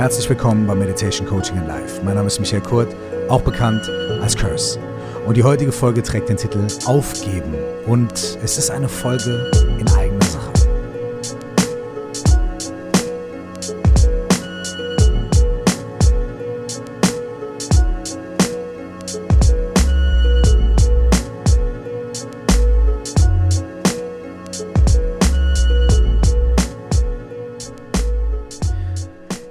Herzlich willkommen bei Meditation Coaching in Life. Mein Name ist Michael Kurt, auch bekannt als Curse. Und die heutige Folge trägt den Titel Aufgeben. Und es ist eine Folge in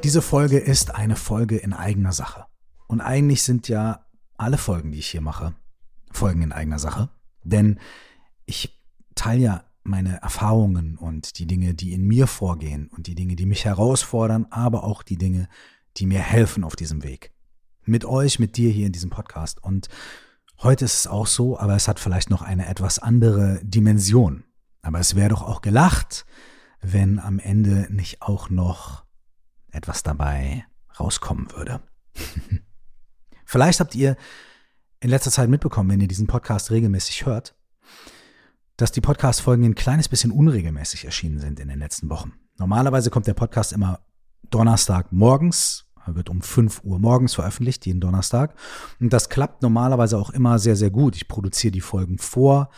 Diese Folge ist eine Folge in eigener Sache. Und eigentlich sind ja alle Folgen, die ich hier mache, Folgen in eigener Sache. Denn ich teile ja meine Erfahrungen und die Dinge, die in mir vorgehen und die Dinge, die mich herausfordern, aber auch die Dinge, die mir helfen auf diesem Weg. Mit euch, mit dir hier in diesem Podcast. Und heute ist es auch so, aber es hat vielleicht noch eine etwas andere Dimension. Aber es wäre doch auch gelacht, wenn am Ende nicht auch noch etwas dabei rauskommen würde. Vielleicht habt ihr in letzter Zeit mitbekommen, wenn ihr diesen Podcast regelmäßig hört, dass die Podcast-Folgen ein kleines bisschen unregelmäßig erschienen sind in den letzten Wochen. Normalerweise kommt der Podcast immer Donnerstag morgens, wird um 5 Uhr morgens veröffentlicht, jeden Donnerstag. Und das klappt normalerweise auch immer sehr, sehr gut. Ich produziere die Folgen vor.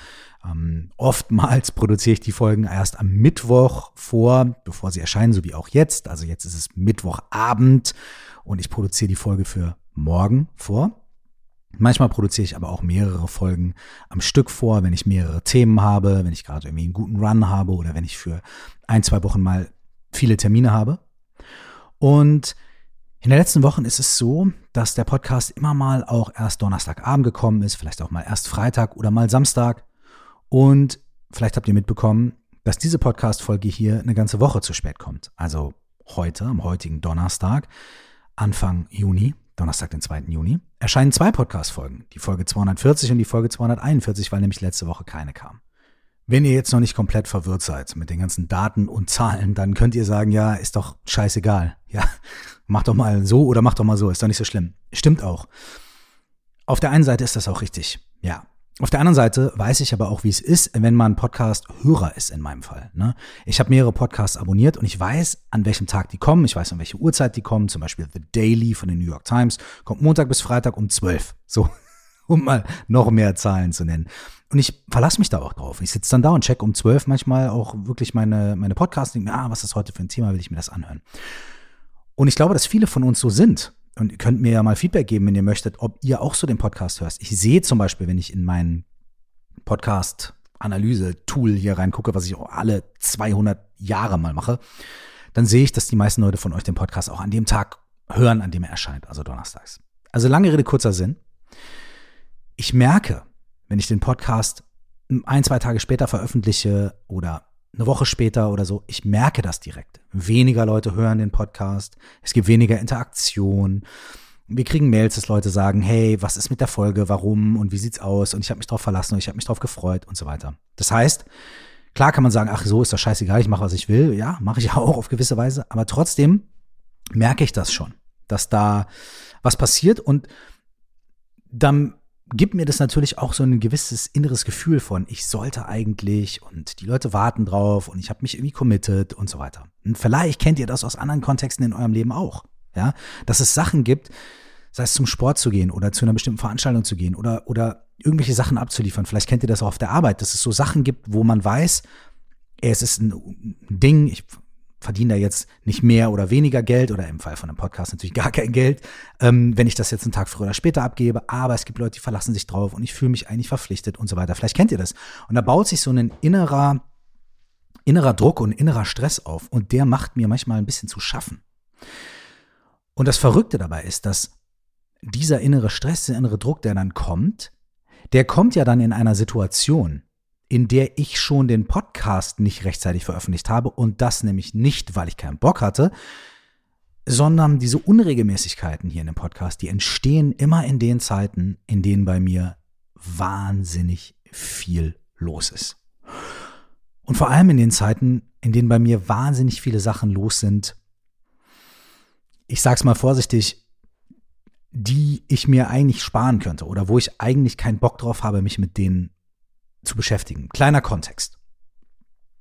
Ähm, oftmals produziere ich die Folgen erst am Mittwoch vor, bevor sie erscheinen, so wie auch jetzt. Also jetzt ist es Mittwochabend und ich produziere die Folge für morgen vor. Manchmal produziere ich aber auch mehrere Folgen am Stück vor, wenn ich mehrere Themen habe, wenn ich gerade irgendwie einen guten Run habe oder wenn ich für ein, zwei Wochen mal viele Termine habe. Und in den letzten Wochen ist es so, dass der Podcast immer mal auch erst Donnerstagabend gekommen ist, vielleicht auch mal erst Freitag oder mal Samstag. Und vielleicht habt ihr mitbekommen, dass diese Podcast-Folge hier eine ganze Woche zu spät kommt. Also heute, am heutigen Donnerstag, Anfang Juni, Donnerstag, den 2. Juni, erscheinen zwei Podcast-Folgen. Die Folge 240 und die Folge 241, weil nämlich letzte Woche keine kam. Wenn ihr jetzt noch nicht komplett verwirrt seid mit den ganzen Daten und Zahlen, dann könnt ihr sagen, ja, ist doch scheißegal. Ja, mach doch mal so oder mach doch mal so, ist doch nicht so schlimm. Stimmt auch. Auf der einen Seite ist das auch richtig. Ja. Auf der anderen Seite weiß ich aber auch, wie es ist, wenn man Podcast-Hörer ist in meinem Fall. Ne? Ich habe mehrere Podcasts abonniert und ich weiß, an welchem Tag die kommen. Ich weiß, an welche Uhrzeit die kommen. Zum Beispiel The Daily von den New York Times kommt Montag bis Freitag um 12. So, um mal noch mehr Zahlen zu nennen. Und ich verlasse mich da auch drauf. Ich sitze dann da und check um zwölf manchmal auch wirklich meine, meine Podcasts und denke mir, ah, was ist heute für ein Thema, will ich mir das anhören. Und ich glaube, dass viele von uns so sind. Und ihr könnt mir ja mal Feedback geben, wenn ihr möchtet, ob ihr auch so den Podcast hört. Ich sehe zum Beispiel, wenn ich in meinen Podcast-Analyse-Tool hier reingucke, was ich auch alle 200 Jahre mal mache, dann sehe ich, dass die meisten Leute von euch den Podcast auch an dem Tag hören, an dem er erscheint, also donnerstags. Also lange Rede, kurzer Sinn. Ich merke, wenn ich den Podcast ein, zwei Tage später veröffentliche oder eine Woche später oder so, ich merke das direkt. Weniger Leute hören den Podcast, es gibt weniger Interaktion. Wir kriegen Mails, dass Leute sagen, hey, was ist mit der Folge, warum und wie sieht's aus und ich habe mich drauf verlassen und ich habe mich drauf gefreut und so weiter. Das heißt, klar kann man sagen, ach so ist das scheißegal, ich mache was ich will. Ja, mache ich auch auf gewisse Weise, aber trotzdem merke ich das schon, dass da was passiert und dann gibt mir das natürlich auch so ein gewisses inneres Gefühl von, ich sollte eigentlich und die Leute warten drauf und ich habe mich irgendwie committed und so weiter. Und vielleicht kennt ihr das aus anderen Kontexten in eurem Leben auch. Ja, dass es Sachen gibt, sei es zum Sport zu gehen oder zu einer bestimmten Veranstaltung zu gehen oder, oder irgendwelche Sachen abzuliefern. Vielleicht kennt ihr das auch auf der Arbeit, dass es so Sachen gibt, wo man weiß, es ist ein Ding, ich verdiene da jetzt nicht mehr oder weniger Geld oder im Fall von einem Podcast natürlich gar kein Geld, ähm, wenn ich das jetzt einen Tag früher oder später abgebe. Aber es gibt Leute, die verlassen sich drauf und ich fühle mich eigentlich verpflichtet und so weiter. Vielleicht kennt ihr das. Und da baut sich so ein innerer, innerer Druck und innerer Stress auf und der macht mir manchmal ein bisschen zu schaffen. Und das Verrückte dabei ist, dass dieser innere Stress, der innere Druck, der dann kommt, der kommt ja dann in einer Situation, in der ich schon den Podcast nicht rechtzeitig veröffentlicht habe und das nämlich nicht, weil ich keinen Bock hatte, sondern diese Unregelmäßigkeiten hier in dem Podcast, die entstehen immer in den Zeiten, in denen bei mir wahnsinnig viel los ist. Und vor allem in den Zeiten, in denen bei mir wahnsinnig viele Sachen los sind, ich sag's mal vorsichtig, die ich mir eigentlich sparen könnte oder wo ich eigentlich keinen Bock drauf habe, mich mit denen zu beschäftigen. Kleiner Kontext.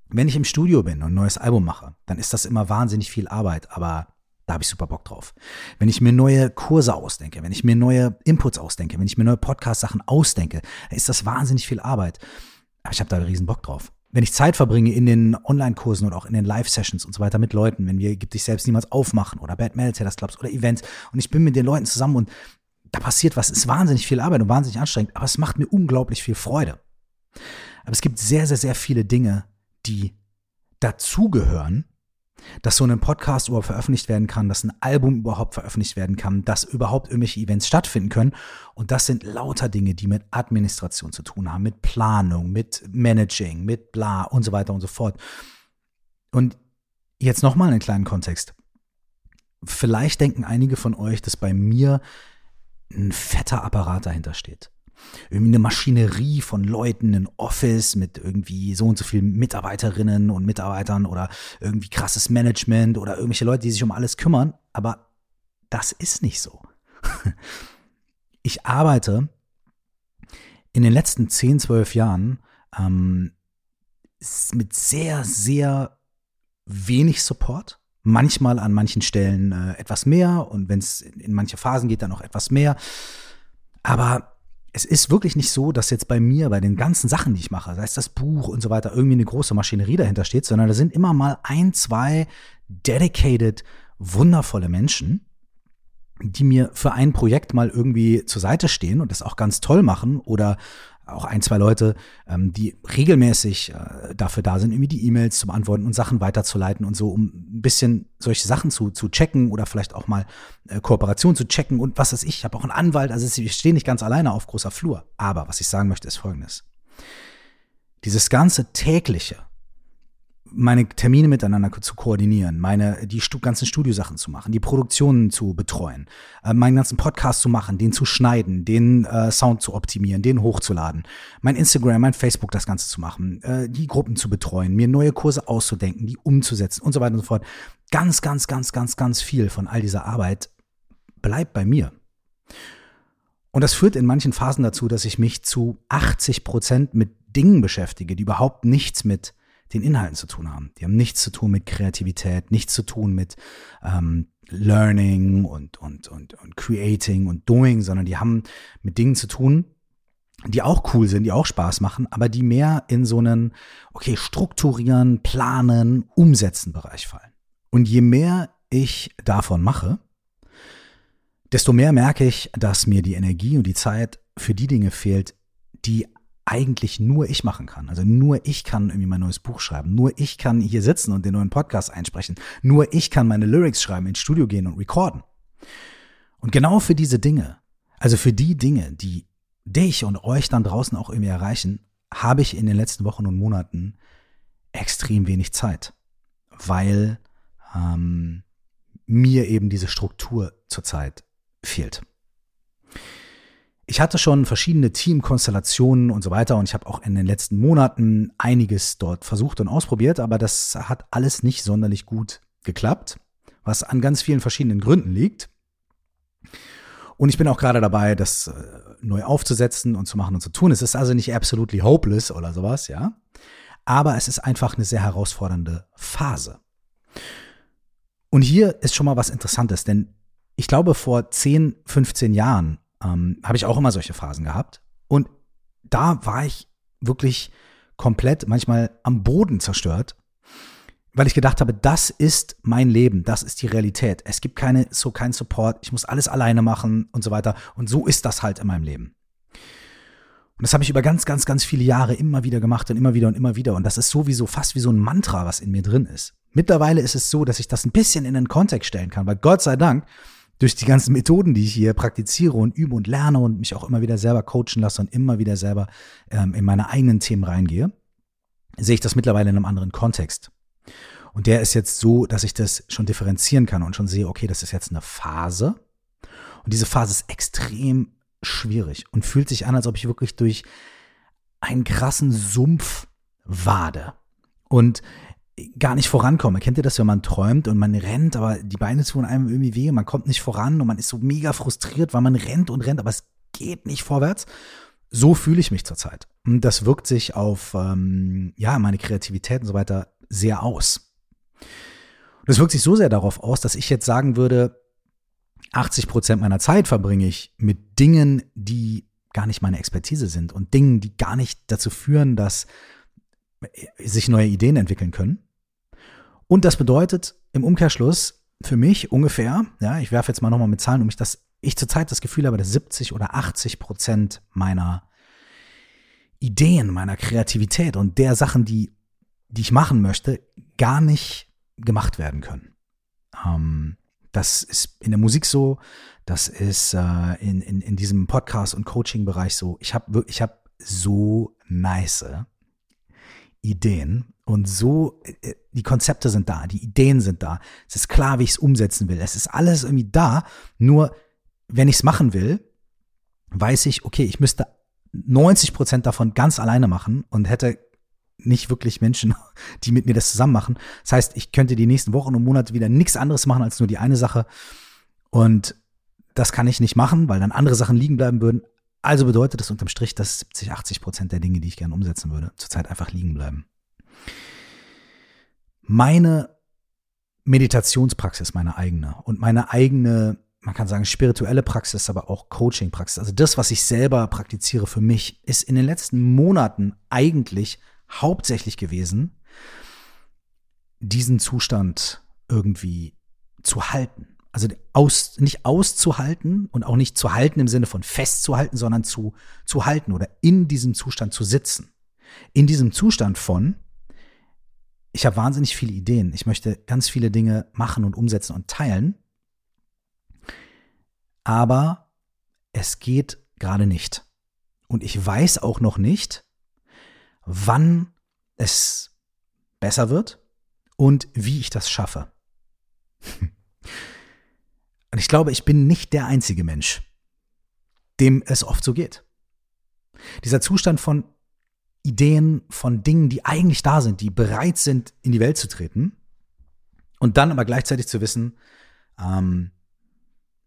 Wenn ich im Studio bin und ein neues Album mache, dann ist das immer wahnsinnig viel Arbeit, aber Da habe ich super Bock drauf. Wenn ich mir neue Kurse ausdenke, wenn ich mir neue Inputs ausdenke, wenn ich mir neue Podcast-Sachen ausdenke, dann ist das wahnsinnig viel Arbeit. Aber ich habe da riesen Bock drauf. Wenn ich Zeit verbringe in den Online-Kursen und auch in den Live-Sessions und so weiter mit Leuten, wenn wir Gib dich selbst niemals aufmachen oder Bad Meditators Clubs oder Events und ich bin mit den Leuten zusammen und da passiert was, ist wahnsinnig viel Arbeit und wahnsinnig anstrengend, aber es macht mir unglaublich viel Freude. Aber es gibt sehr, sehr, sehr viele Dinge, die dazugehören, dass so ein Podcast überhaupt veröffentlicht werden kann, dass ein Album überhaupt veröffentlicht werden kann, dass überhaupt irgendwelche Events stattfinden können. Und das sind lauter Dinge, die mit Administration zu tun haben, mit Planung, mit Managing, mit bla und so weiter und so fort. Und jetzt nochmal einen kleinen Kontext. Vielleicht denken einige von euch, dass bei mir ein fetter Apparat dahinter steht irgendwie eine Maschinerie von Leuten, ein Office mit irgendwie so und so vielen Mitarbeiterinnen und Mitarbeitern oder irgendwie krasses Management oder irgendwelche Leute, die sich um alles kümmern. Aber das ist nicht so. Ich arbeite in den letzten 10, 12 Jahren ähm, mit sehr, sehr wenig Support. Manchmal an manchen Stellen äh, etwas mehr und wenn es in manche Phasen geht, dann auch etwas mehr. Aber es ist wirklich nicht so, dass jetzt bei mir, bei den ganzen Sachen, die ich mache, sei es das Buch und so weiter, irgendwie eine große Maschinerie dahinter steht, sondern da sind immer mal ein, zwei dedicated, wundervolle Menschen, die mir für ein Projekt mal irgendwie zur Seite stehen und das auch ganz toll machen oder auch ein, zwei Leute, ähm, die regelmäßig äh, dafür da sind, irgendwie die E-Mails zu beantworten und Sachen weiterzuleiten und so, um ein bisschen solche Sachen zu, zu checken oder vielleicht auch mal äh, Kooperation zu checken und was weiß ich. Ich habe auch einen Anwalt, also ich stehe nicht ganz alleine auf großer Flur. Aber was ich sagen möchte, ist folgendes. Dieses ganze tägliche, meine Termine miteinander zu koordinieren, meine die ganzen Studiosachen zu machen, die Produktionen zu betreuen, äh, meinen ganzen Podcast zu machen, den zu schneiden, den äh, Sound zu optimieren, den hochzuladen, mein Instagram, mein Facebook das Ganze zu machen, äh, die Gruppen zu betreuen, mir neue Kurse auszudenken, die umzusetzen und so weiter und so fort. Ganz, ganz, ganz, ganz, ganz viel von all dieser Arbeit bleibt bei mir. Und das führt in manchen Phasen dazu, dass ich mich zu 80 Prozent mit Dingen beschäftige, die überhaupt nichts mit den Inhalten zu tun haben. Die haben nichts zu tun mit Kreativität, nichts zu tun mit ähm, Learning und, und, und, und Creating und Doing, sondern die haben mit Dingen zu tun, die auch cool sind, die auch Spaß machen, aber die mehr in so einen, okay, strukturieren, planen, umsetzen Bereich fallen. Und je mehr ich davon mache, desto mehr merke ich, dass mir die Energie und die Zeit für die Dinge fehlt, die eigentlich nur ich machen kann. Also nur ich kann irgendwie mein neues Buch schreiben. Nur ich kann hier sitzen und den neuen Podcast einsprechen. Nur ich kann meine Lyrics schreiben, ins Studio gehen und recorden. Und genau für diese Dinge, also für die Dinge, die dich und euch dann draußen auch irgendwie erreichen, habe ich in den letzten Wochen und Monaten extrem wenig Zeit, weil ähm, mir eben diese Struktur zurzeit fehlt ich hatte schon verschiedene Teamkonstellationen und so weiter und ich habe auch in den letzten Monaten einiges dort versucht und ausprobiert, aber das hat alles nicht sonderlich gut geklappt, was an ganz vielen verschiedenen Gründen liegt. Und ich bin auch gerade dabei, das äh, neu aufzusetzen und zu machen und zu tun. Es ist also nicht absolutely hopeless oder sowas, ja. Aber es ist einfach eine sehr herausfordernde Phase. Und hier ist schon mal was Interessantes, denn ich glaube, vor 10, 15 Jahren ähm, habe ich auch immer solche Phasen gehabt. Und da war ich wirklich komplett manchmal am Boden zerstört, weil ich gedacht habe, das ist mein Leben, das ist die Realität. Es gibt keine, so keinen Support, ich muss alles alleine machen und so weiter. Und so ist das halt in meinem Leben. Und das habe ich über ganz, ganz, ganz viele Jahre immer wieder gemacht und immer wieder und immer wieder. Und das ist sowieso fast wie so ein Mantra, was in mir drin ist. Mittlerweile ist es so, dass ich das ein bisschen in den Kontext stellen kann, weil Gott sei Dank durch die ganzen Methoden, die ich hier praktiziere und übe und lerne und mich auch immer wieder selber coachen lasse und immer wieder selber ähm, in meine eigenen Themen reingehe, sehe ich das mittlerweile in einem anderen Kontext. Und der ist jetzt so, dass ich das schon differenzieren kann und schon sehe, okay, das ist jetzt eine Phase. Und diese Phase ist extrem schwierig und fühlt sich an, als ob ich wirklich durch einen krassen Sumpf wade. Und gar nicht vorankomme. Kennt ihr das, wenn man träumt und man rennt, aber die Beine tun einem irgendwie weh und man kommt nicht voran und man ist so mega frustriert, weil man rennt und rennt, aber es geht nicht vorwärts? So fühle ich mich zurzeit. Und das wirkt sich auf ähm, ja meine Kreativität und so weiter sehr aus. Das wirkt sich so sehr darauf aus, dass ich jetzt sagen würde, 80 Prozent meiner Zeit verbringe ich mit Dingen, die gar nicht meine Expertise sind und Dingen, die gar nicht dazu führen, dass sich neue Ideen entwickeln können. Und das bedeutet im Umkehrschluss für mich ungefähr, ja, ich werfe jetzt mal nochmal mit Zahlen um mich, dass ich zurzeit das Gefühl habe, dass 70 oder 80 Prozent meiner Ideen, meiner Kreativität und der Sachen, die, die ich machen möchte, gar nicht gemacht werden können. Ähm, das ist in der Musik so, das ist äh, in, in, in diesem Podcast- und Coaching-Bereich so. Ich habe ich hab so nice Ideen und so, äh, die Konzepte sind da, die Ideen sind da. Es ist klar, wie ich es umsetzen will. Es ist alles irgendwie da. Nur, wenn ich es machen will, weiß ich, okay, ich müsste 90 Prozent davon ganz alleine machen und hätte nicht wirklich Menschen, die mit mir das zusammen machen. Das heißt, ich könnte die nächsten Wochen und Monate wieder nichts anderes machen als nur die eine Sache. Und das kann ich nicht machen, weil dann andere Sachen liegen bleiben würden. Also bedeutet das unterm Strich, dass 70, 80 Prozent der Dinge, die ich gerne umsetzen würde, zurzeit einfach liegen bleiben. Meine Meditationspraxis, meine eigene und meine eigene, man kann sagen, spirituelle Praxis, aber auch Coaching-Praxis, also das, was ich selber praktiziere für mich, ist in den letzten Monaten eigentlich hauptsächlich gewesen, diesen Zustand irgendwie zu halten. Also aus, nicht auszuhalten und auch nicht zu halten im Sinne von festzuhalten, sondern zu, zu halten oder in diesem Zustand zu sitzen. In diesem Zustand von, ich habe wahnsinnig viele Ideen, ich möchte ganz viele Dinge machen und umsetzen und teilen, aber es geht gerade nicht. Und ich weiß auch noch nicht, wann es besser wird und wie ich das schaffe. Und ich glaube, ich bin nicht der einzige Mensch, dem es oft so geht. Dieser Zustand von Ideen, von Dingen, die eigentlich da sind, die bereit sind, in die Welt zu treten und dann aber gleichzeitig zu wissen, ähm,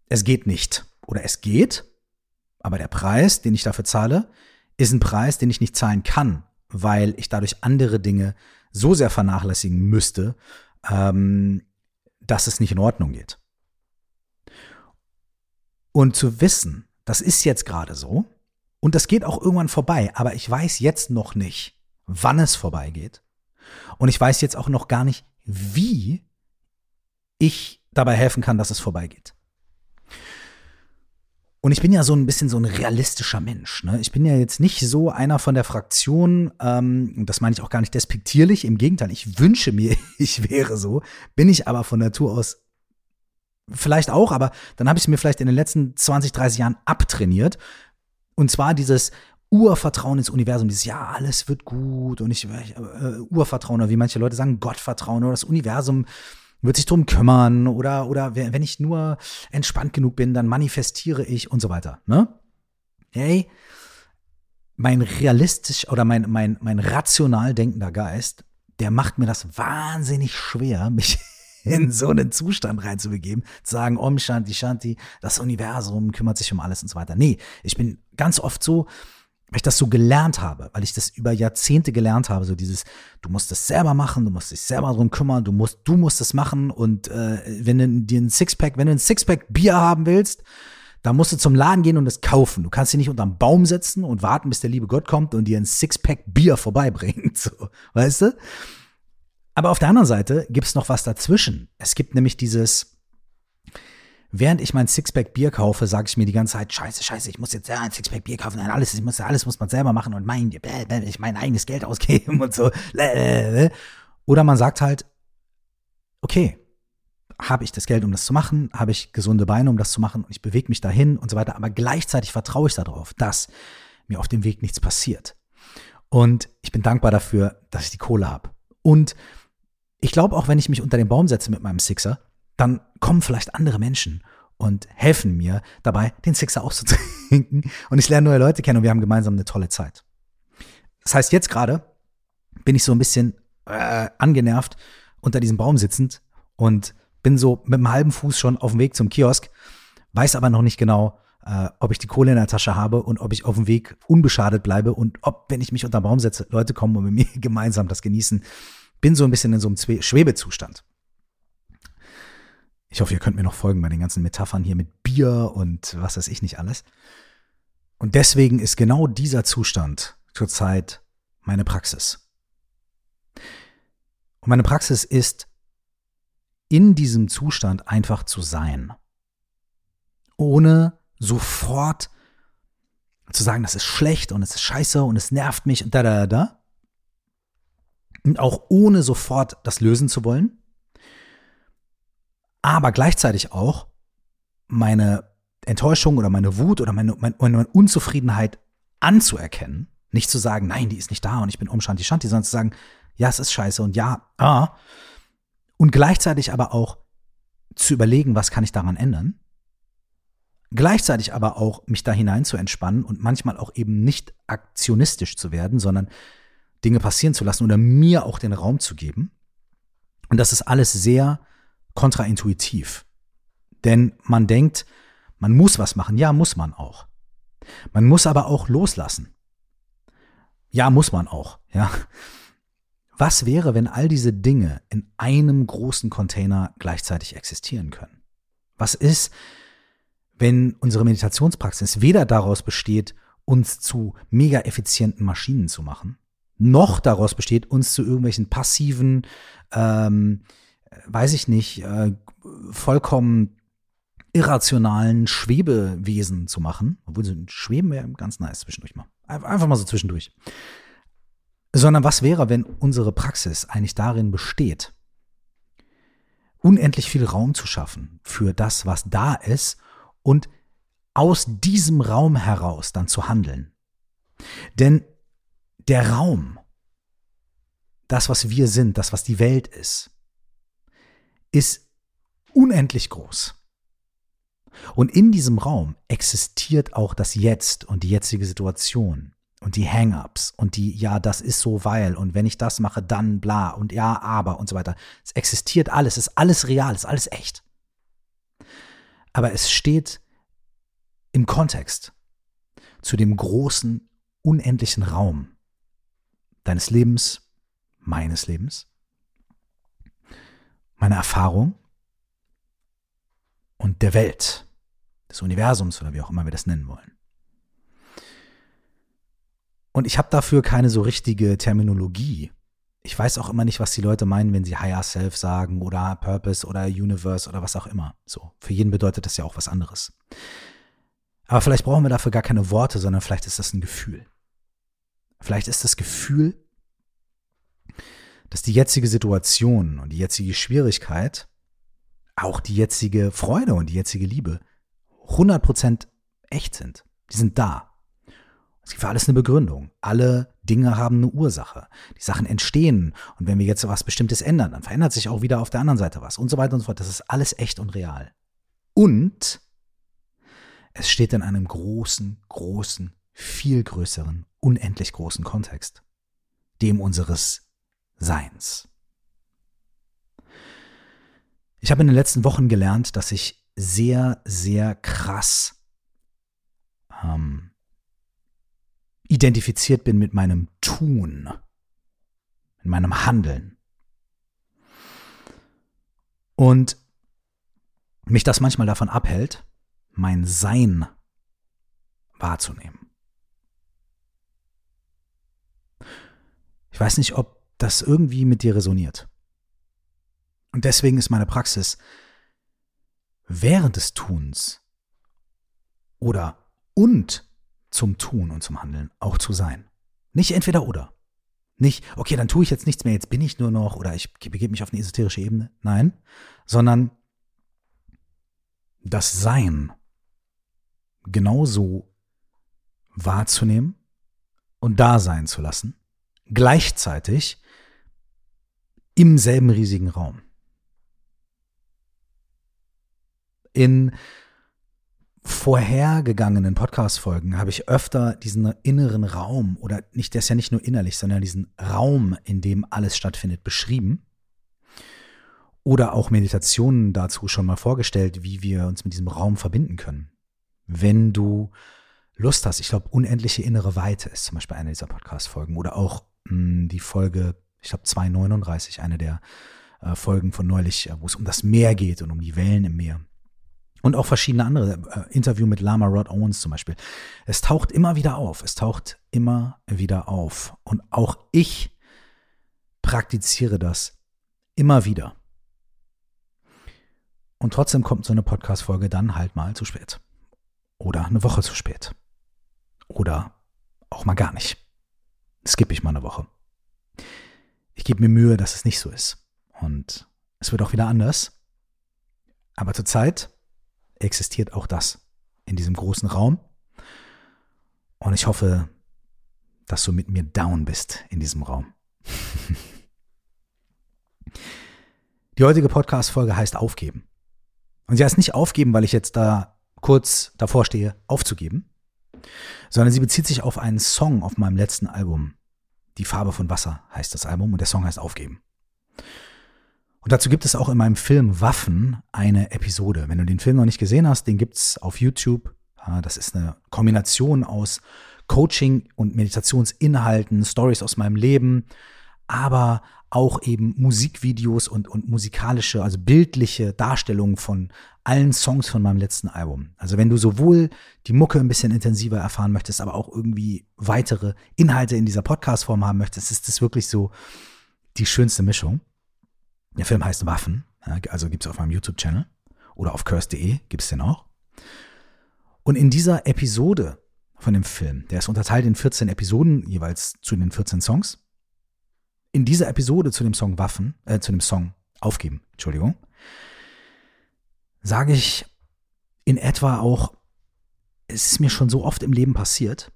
es geht nicht oder es geht, aber der Preis, den ich dafür zahle, ist ein Preis, den ich nicht zahlen kann, weil ich dadurch andere Dinge so sehr vernachlässigen müsste, ähm, dass es nicht in Ordnung geht. Und zu wissen, das ist jetzt gerade so und das geht auch irgendwann vorbei, aber ich weiß jetzt noch nicht, wann es vorbeigeht. Und ich weiß jetzt auch noch gar nicht, wie ich dabei helfen kann, dass es vorbeigeht. Und ich bin ja so ein bisschen so ein realistischer Mensch. Ne? Ich bin ja jetzt nicht so einer von der Fraktion, ähm, das meine ich auch gar nicht despektierlich, im Gegenteil, ich wünsche mir, ich wäre so, bin ich aber von Natur aus vielleicht auch, aber dann habe ich es mir vielleicht in den letzten 20, 30 Jahren abtrainiert. Und zwar dieses Urvertrauen ins Universum, dieses Ja, alles wird gut und ich äh, Urvertrauen oder wie manche Leute sagen, Gottvertrauen oder das Universum wird sich drum kümmern oder oder wenn ich nur entspannt genug bin, dann manifestiere ich und so weiter, ne? Hey, mein realistisch oder mein mein mein rational denkender Geist, der macht mir das wahnsinnig schwer, mich in so einen Zustand reinzubegeben, zu sagen, Om Shanti Shanti, das Universum kümmert sich um alles und so weiter. Nee, ich bin ganz oft so, weil ich das so gelernt habe, weil ich das über Jahrzehnte gelernt habe, so dieses, du musst es selber machen, du musst dich selber drum kümmern, du musst, du musst es machen und äh, wenn du dir ein Sixpack, wenn du ein Sixpack Bier haben willst, da musst du zum Laden gehen und es kaufen. Du kannst dich nicht unterm Baum setzen und warten, bis der liebe Gott kommt und dir ein Sixpack Bier vorbeibringt, so, weißt du? Aber auf der anderen Seite gibt es noch was dazwischen. Es gibt nämlich dieses, während ich mein Sixpack Bier kaufe, sage ich mir die ganze Zeit, scheiße, scheiße, ich muss jetzt ja ein Sixpack Bier kaufen, alles, ich muss, alles muss man selber machen und mein, ich mein eigenes Geld ausgeben und so. Oder man sagt halt, okay, habe ich das Geld, um das zu machen, habe ich gesunde Beine, um das zu machen und ich bewege mich dahin und so weiter, aber gleichzeitig vertraue ich darauf, dass mir auf dem Weg nichts passiert. Und ich bin dankbar dafür, dass ich die Kohle habe. Und ich glaube auch, wenn ich mich unter den Baum setze mit meinem Sixer, dann kommen vielleicht andere Menschen und helfen mir dabei, den Sixer auszutrinken. Und ich lerne neue Leute kennen und wir haben gemeinsam eine tolle Zeit. Das heißt, jetzt gerade bin ich so ein bisschen äh, angenervt unter diesem Baum sitzend und bin so mit einem halben Fuß schon auf dem Weg zum Kiosk, weiß aber noch nicht genau, äh, ob ich die Kohle in der Tasche habe und ob ich auf dem Weg unbeschadet bleibe und ob, wenn ich mich unter den Baum setze, Leute kommen und mit mir gemeinsam das genießen bin so ein bisschen in so einem Schwebezustand. Ich hoffe, ihr könnt mir noch folgen bei den ganzen Metaphern hier mit Bier und was weiß ich nicht alles. Und deswegen ist genau dieser Zustand zurzeit meine Praxis. Und meine Praxis ist, in diesem Zustand einfach zu sein. Ohne sofort zu sagen, das ist schlecht und es ist scheiße und es nervt mich und da, da, da. Und auch ohne sofort das lösen zu wollen. Aber gleichzeitig auch meine Enttäuschung oder meine Wut oder meine, meine, meine Unzufriedenheit anzuerkennen. Nicht zu sagen, nein, die ist nicht da und ich bin umschanti shanti, sondern zu sagen, ja, es ist scheiße und ja, ah. Und gleichzeitig aber auch zu überlegen, was kann ich daran ändern Gleichzeitig aber auch mich da hinein zu entspannen und manchmal auch eben nicht aktionistisch zu werden, sondern Dinge passieren zu lassen oder mir auch den Raum zu geben. Und das ist alles sehr kontraintuitiv. Denn man denkt, man muss was machen. Ja, muss man auch. Man muss aber auch loslassen. Ja, muss man auch. Ja. Was wäre, wenn all diese Dinge in einem großen Container gleichzeitig existieren können? Was ist, wenn unsere Meditationspraxis weder daraus besteht, uns zu mega effizienten Maschinen zu machen, noch daraus besteht, uns zu irgendwelchen passiven, ähm, weiß ich nicht, äh, vollkommen irrationalen Schwebewesen zu machen. Obwohl so Schweben wäre ganz nice zwischendurch mal. Einfach mal so zwischendurch. Sondern was wäre, wenn unsere Praxis eigentlich darin besteht, unendlich viel Raum zu schaffen für das, was da ist und aus diesem Raum heraus dann zu handeln. Denn der Raum, das, was wir sind, das, was die Welt ist, ist unendlich groß. Und in diesem Raum existiert auch das Jetzt und die jetzige Situation und die Hang-ups und die, ja, das ist so, weil und wenn ich das mache, dann bla und ja, aber und so weiter. Es existiert alles, es ist alles real, ist alles echt aber es steht im Kontext zu dem großen, unendlichen Raum deines Lebens, meines Lebens, meiner Erfahrung und der Welt, des Universums oder wie auch immer wir das nennen wollen. Und ich habe dafür keine so richtige Terminologie, ich weiß auch immer nicht, was die Leute meinen, wenn sie Higher Self sagen oder Purpose oder Universe oder was auch immer. So, für jeden bedeutet das ja auch was anderes. Aber vielleicht brauchen wir dafür gar keine Worte, sondern vielleicht ist das ein Gefühl. Vielleicht ist das Gefühl, dass die jetzige Situation und die jetzige Schwierigkeit, auch die jetzige Freude und die jetzige Liebe 100% echt sind. Die sind da. Es gibt für alles eine Begründung. Alle Dinge haben eine Ursache. Die Sachen entstehen. Und wenn wir jetzt was Bestimmtes ändern, dann verändert sich auch wieder auf der anderen Seite was und so weiter und so fort. Das ist alles echt und real. Und es steht in einem großen, großen, viel größeren, unendlich großen Kontext. Dem unseres Seins. Ich habe in den letzten Wochen gelernt, dass ich sehr, sehr krass ähm, identifiziert bin mit meinem Tun, mit meinem Handeln. Und mich das manchmal davon abhält, mein Sein wahrzunehmen. Ich weiß nicht, ob das irgendwie mit dir resoniert. Und deswegen ist meine Praxis während des Tuns oder und zum Tun und zum Handeln auch zu sein. Nicht entweder oder. Nicht, okay, dann tue ich jetzt nichts mehr, jetzt bin ich nur noch oder ich begebe mich auf eine esoterische Ebene. Nein, sondern das Sein genauso wahrzunehmen und da sein zu lassen, gleichzeitig im selben riesigen Raum. In vorhergegangenen Podcast-Folgen habe ich öfter diesen inneren Raum oder nicht, der ist ja nicht nur innerlich, sondern diesen Raum, in dem alles stattfindet, beschrieben. Oder auch Meditationen dazu schon mal vorgestellt, wie wir uns mit diesem Raum verbinden können. Wenn du Lust hast, ich glaube, unendliche innere Weite ist zum Beispiel eine dieser Podcast-Folgen oder auch die Folge, ich glaube, 239, eine der äh, Folgen von neulich, äh, wo es um das Meer geht und um die Wellen im Meer. Und auch verschiedene andere äh, Interview mit Lama Rod Owens zum Beispiel. Es taucht immer wieder auf. Es taucht immer wieder auf. Und auch ich praktiziere das immer wieder. Und trotzdem kommt so eine Podcast-Folge dann halt mal zu spät. Oder eine Woche zu spät. Oder auch mal gar nicht. Skippe ich mal eine Woche. Ich gebe mir Mühe, dass es nicht so ist. Und es wird auch wieder anders. Aber zurzeit existiert auch das in diesem großen Raum. Und ich hoffe, dass du mit mir down bist in diesem Raum. Die heutige Podcast-Folge heißt Aufgeben. Und sie heißt nicht aufgeben, weil ich jetzt da kurz davor stehe, aufzugeben, sondern sie bezieht sich auf einen Song auf meinem letzten Album. Die Farbe von Wasser heißt das Album und der Song heißt Aufgeben. Und dazu gibt es auch in meinem Film Waffen eine Episode. Wenn du den Film noch nicht gesehen hast, den gibt's auf YouTube. Das ist eine Kombination aus Coaching und Meditationsinhalten, Stories aus meinem Leben, aber auch eben Musikvideos und, und musikalische, also bildliche Darstellungen von allen Songs von meinem letzten Album. Also wenn du sowohl die Mucke ein bisschen intensiver erfahren möchtest, aber auch irgendwie weitere Inhalte in dieser Podcast-Form haben möchtest, ist das wirklich so die schönste Mischung. Der Film heißt Waffen, also gibt's auf meinem YouTube-Channel oder auf curse.de gibt's den auch. Und in dieser Episode von dem Film, der ist unterteilt in 14 Episoden, jeweils zu den 14 Songs, in dieser Episode zu dem Song Waffen, äh, zu dem Song Aufgeben, Entschuldigung, sage ich in etwa auch, es ist mir schon so oft im Leben passiert,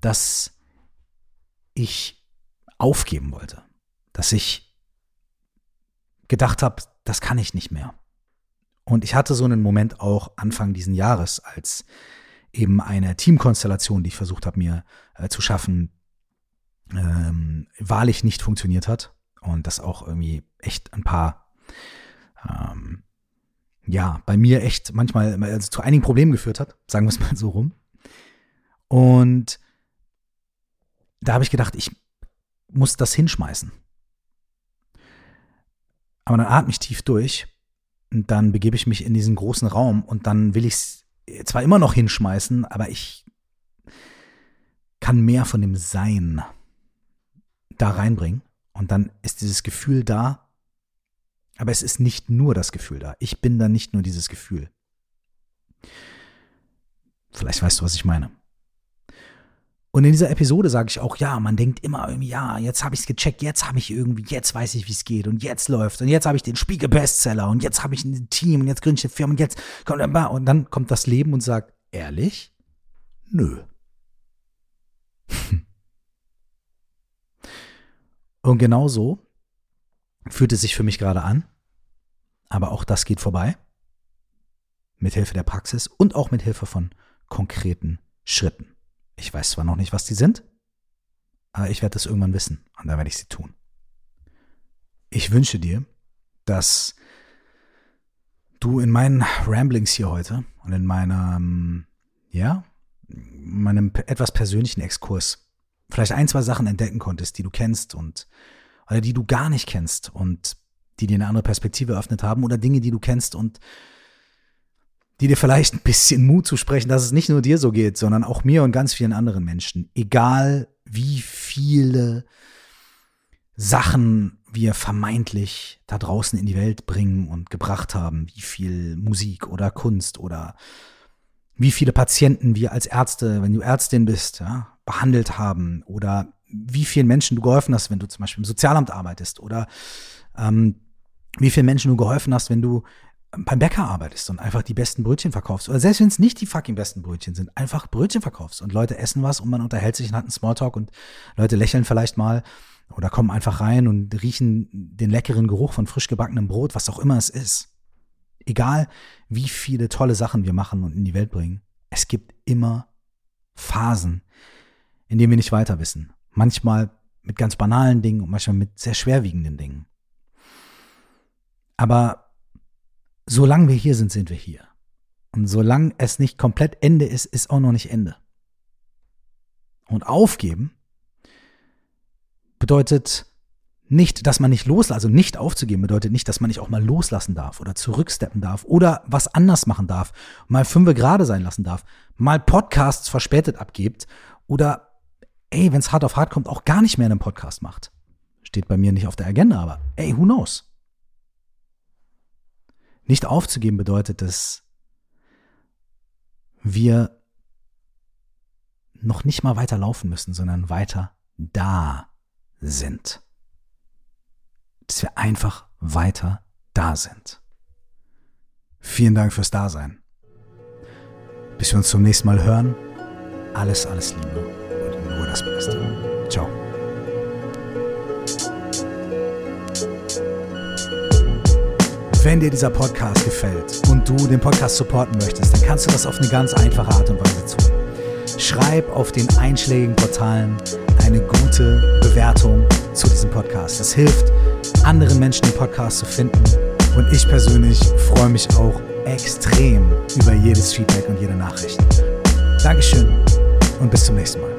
dass ich aufgeben wollte, dass ich gedacht habe, das kann ich nicht mehr. Und ich hatte so einen Moment auch Anfang diesen Jahres, als eben eine Teamkonstellation, die ich versucht habe mir äh, zu schaffen, ähm, wahrlich nicht funktioniert hat und das auch irgendwie echt ein paar, ähm, ja, bei mir echt manchmal also zu einigen Problemen geführt hat, sagen wir es mal so rum. Und da habe ich gedacht, ich muss das hinschmeißen. Aber dann atme ich tief durch und dann begebe ich mich in diesen großen Raum und dann will ich es zwar immer noch hinschmeißen, aber ich kann mehr von dem Sein da reinbringen und dann ist dieses Gefühl da, aber es ist nicht nur das Gefühl da. Ich bin dann nicht nur dieses Gefühl. Vielleicht weißt du, was ich meine. Und in dieser Episode sage ich auch, ja, man denkt immer irgendwie, ja, jetzt habe ich es gecheckt, jetzt habe ich irgendwie, jetzt weiß ich, wie es geht und jetzt läuft und jetzt habe ich den Spiegel-Bestseller und jetzt habe ich ein Team und jetzt gründe ich eine Firma und jetzt kommt und dann kommt das Leben und sagt, ehrlich? Nö. Und genau so fühlt es sich für mich gerade an. Aber auch das geht vorbei. Mit Hilfe der Praxis und auch mit Hilfe von konkreten Schritten. Ich weiß zwar noch nicht, was die sind, aber ich werde es irgendwann wissen und dann werde ich sie tun. Ich wünsche dir, dass du in meinen Ramblings hier heute und in meinem, ja, meinem etwas persönlichen Exkurs vielleicht ein, zwei Sachen entdecken konntest, die du kennst und oder die du gar nicht kennst und die dir eine andere Perspektive eröffnet haben oder Dinge, die du kennst und die dir vielleicht ein bisschen Mut zu sprechen, dass es nicht nur dir so geht, sondern auch mir und ganz vielen anderen Menschen. Egal wie viele Sachen wir vermeintlich da draußen in die Welt bringen und gebracht haben, wie viel Musik oder Kunst oder wie viele Patienten wir als Ärzte, wenn du Ärztin bist, ja, behandelt haben oder wie vielen Menschen du geholfen hast, wenn du zum Beispiel im Sozialamt arbeitest oder ähm, wie vielen Menschen du geholfen hast, wenn du beim Bäcker arbeitest und einfach die besten Brötchen verkaufst. Oder selbst wenn es nicht die fucking besten Brötchen sind, einfach Brötchen verkaufst und Leute essen was und man unterhält sich und hat einen Smalltalk und Leute lächeln vielleicht mal oder kommen einfach rein und riechen den leckeren Geruch von frisch gebackenem Brot, was auch immer es ist. Egal, wie viele tolle Sachen wir machen und in die Welt bringen, es gibt immer Phasen, in denen wir nicht weiter wissen. Manchmal mit ganz banalen Dingen und manchmal mit sehr schwerwiegenden Dingen. Aber solange wir hier sind, sind wir hier. Und solange es nicht komplett Ende ist, ist auch noch nicht Ende. Und aufgeben bedeutet nicht, dass man nicht loslassen, also nicht aufzugeben bedeutet nicht, dass man nicht auch mal loslassen darf oder zurücksteppen darf oder was anders machen darf, mal fünfe gerade sein lassen darf, mal Podcasts verspätet abgibt oder, ey, wenn es hart auf hart kommt, auch gar nicht mehr einen Podcast macht. Steht bei mir nicht auf der Agenda, aber ey, who knows? Nicht aufzugeben bedeutet, dass wir noch nicht mal weiter laufen müssen, sondern weiter da sind. Dass wir einfach weiter da sind. Vielen Dank fürs Dasein. Bis wir uns zum nächsten Mal hören. Alles, alles Liebe und nur das Beste. Ciao. Wenn dir dieser Podcast gefällt und du den Podcast supporten möchtest, dann kannst du das auf eine ganz einfache Art und Weise tun. Schreib auf den einschlägigen Portalen eine gute Bewertung zu diesem Podcast. Das hilft, anderen Menschen den Podcast zu finden. Und ich persönlich freue mich auch extrem über jedes Feedback und jede Nachricht. Dankeschön und bis zum nächsten Mal.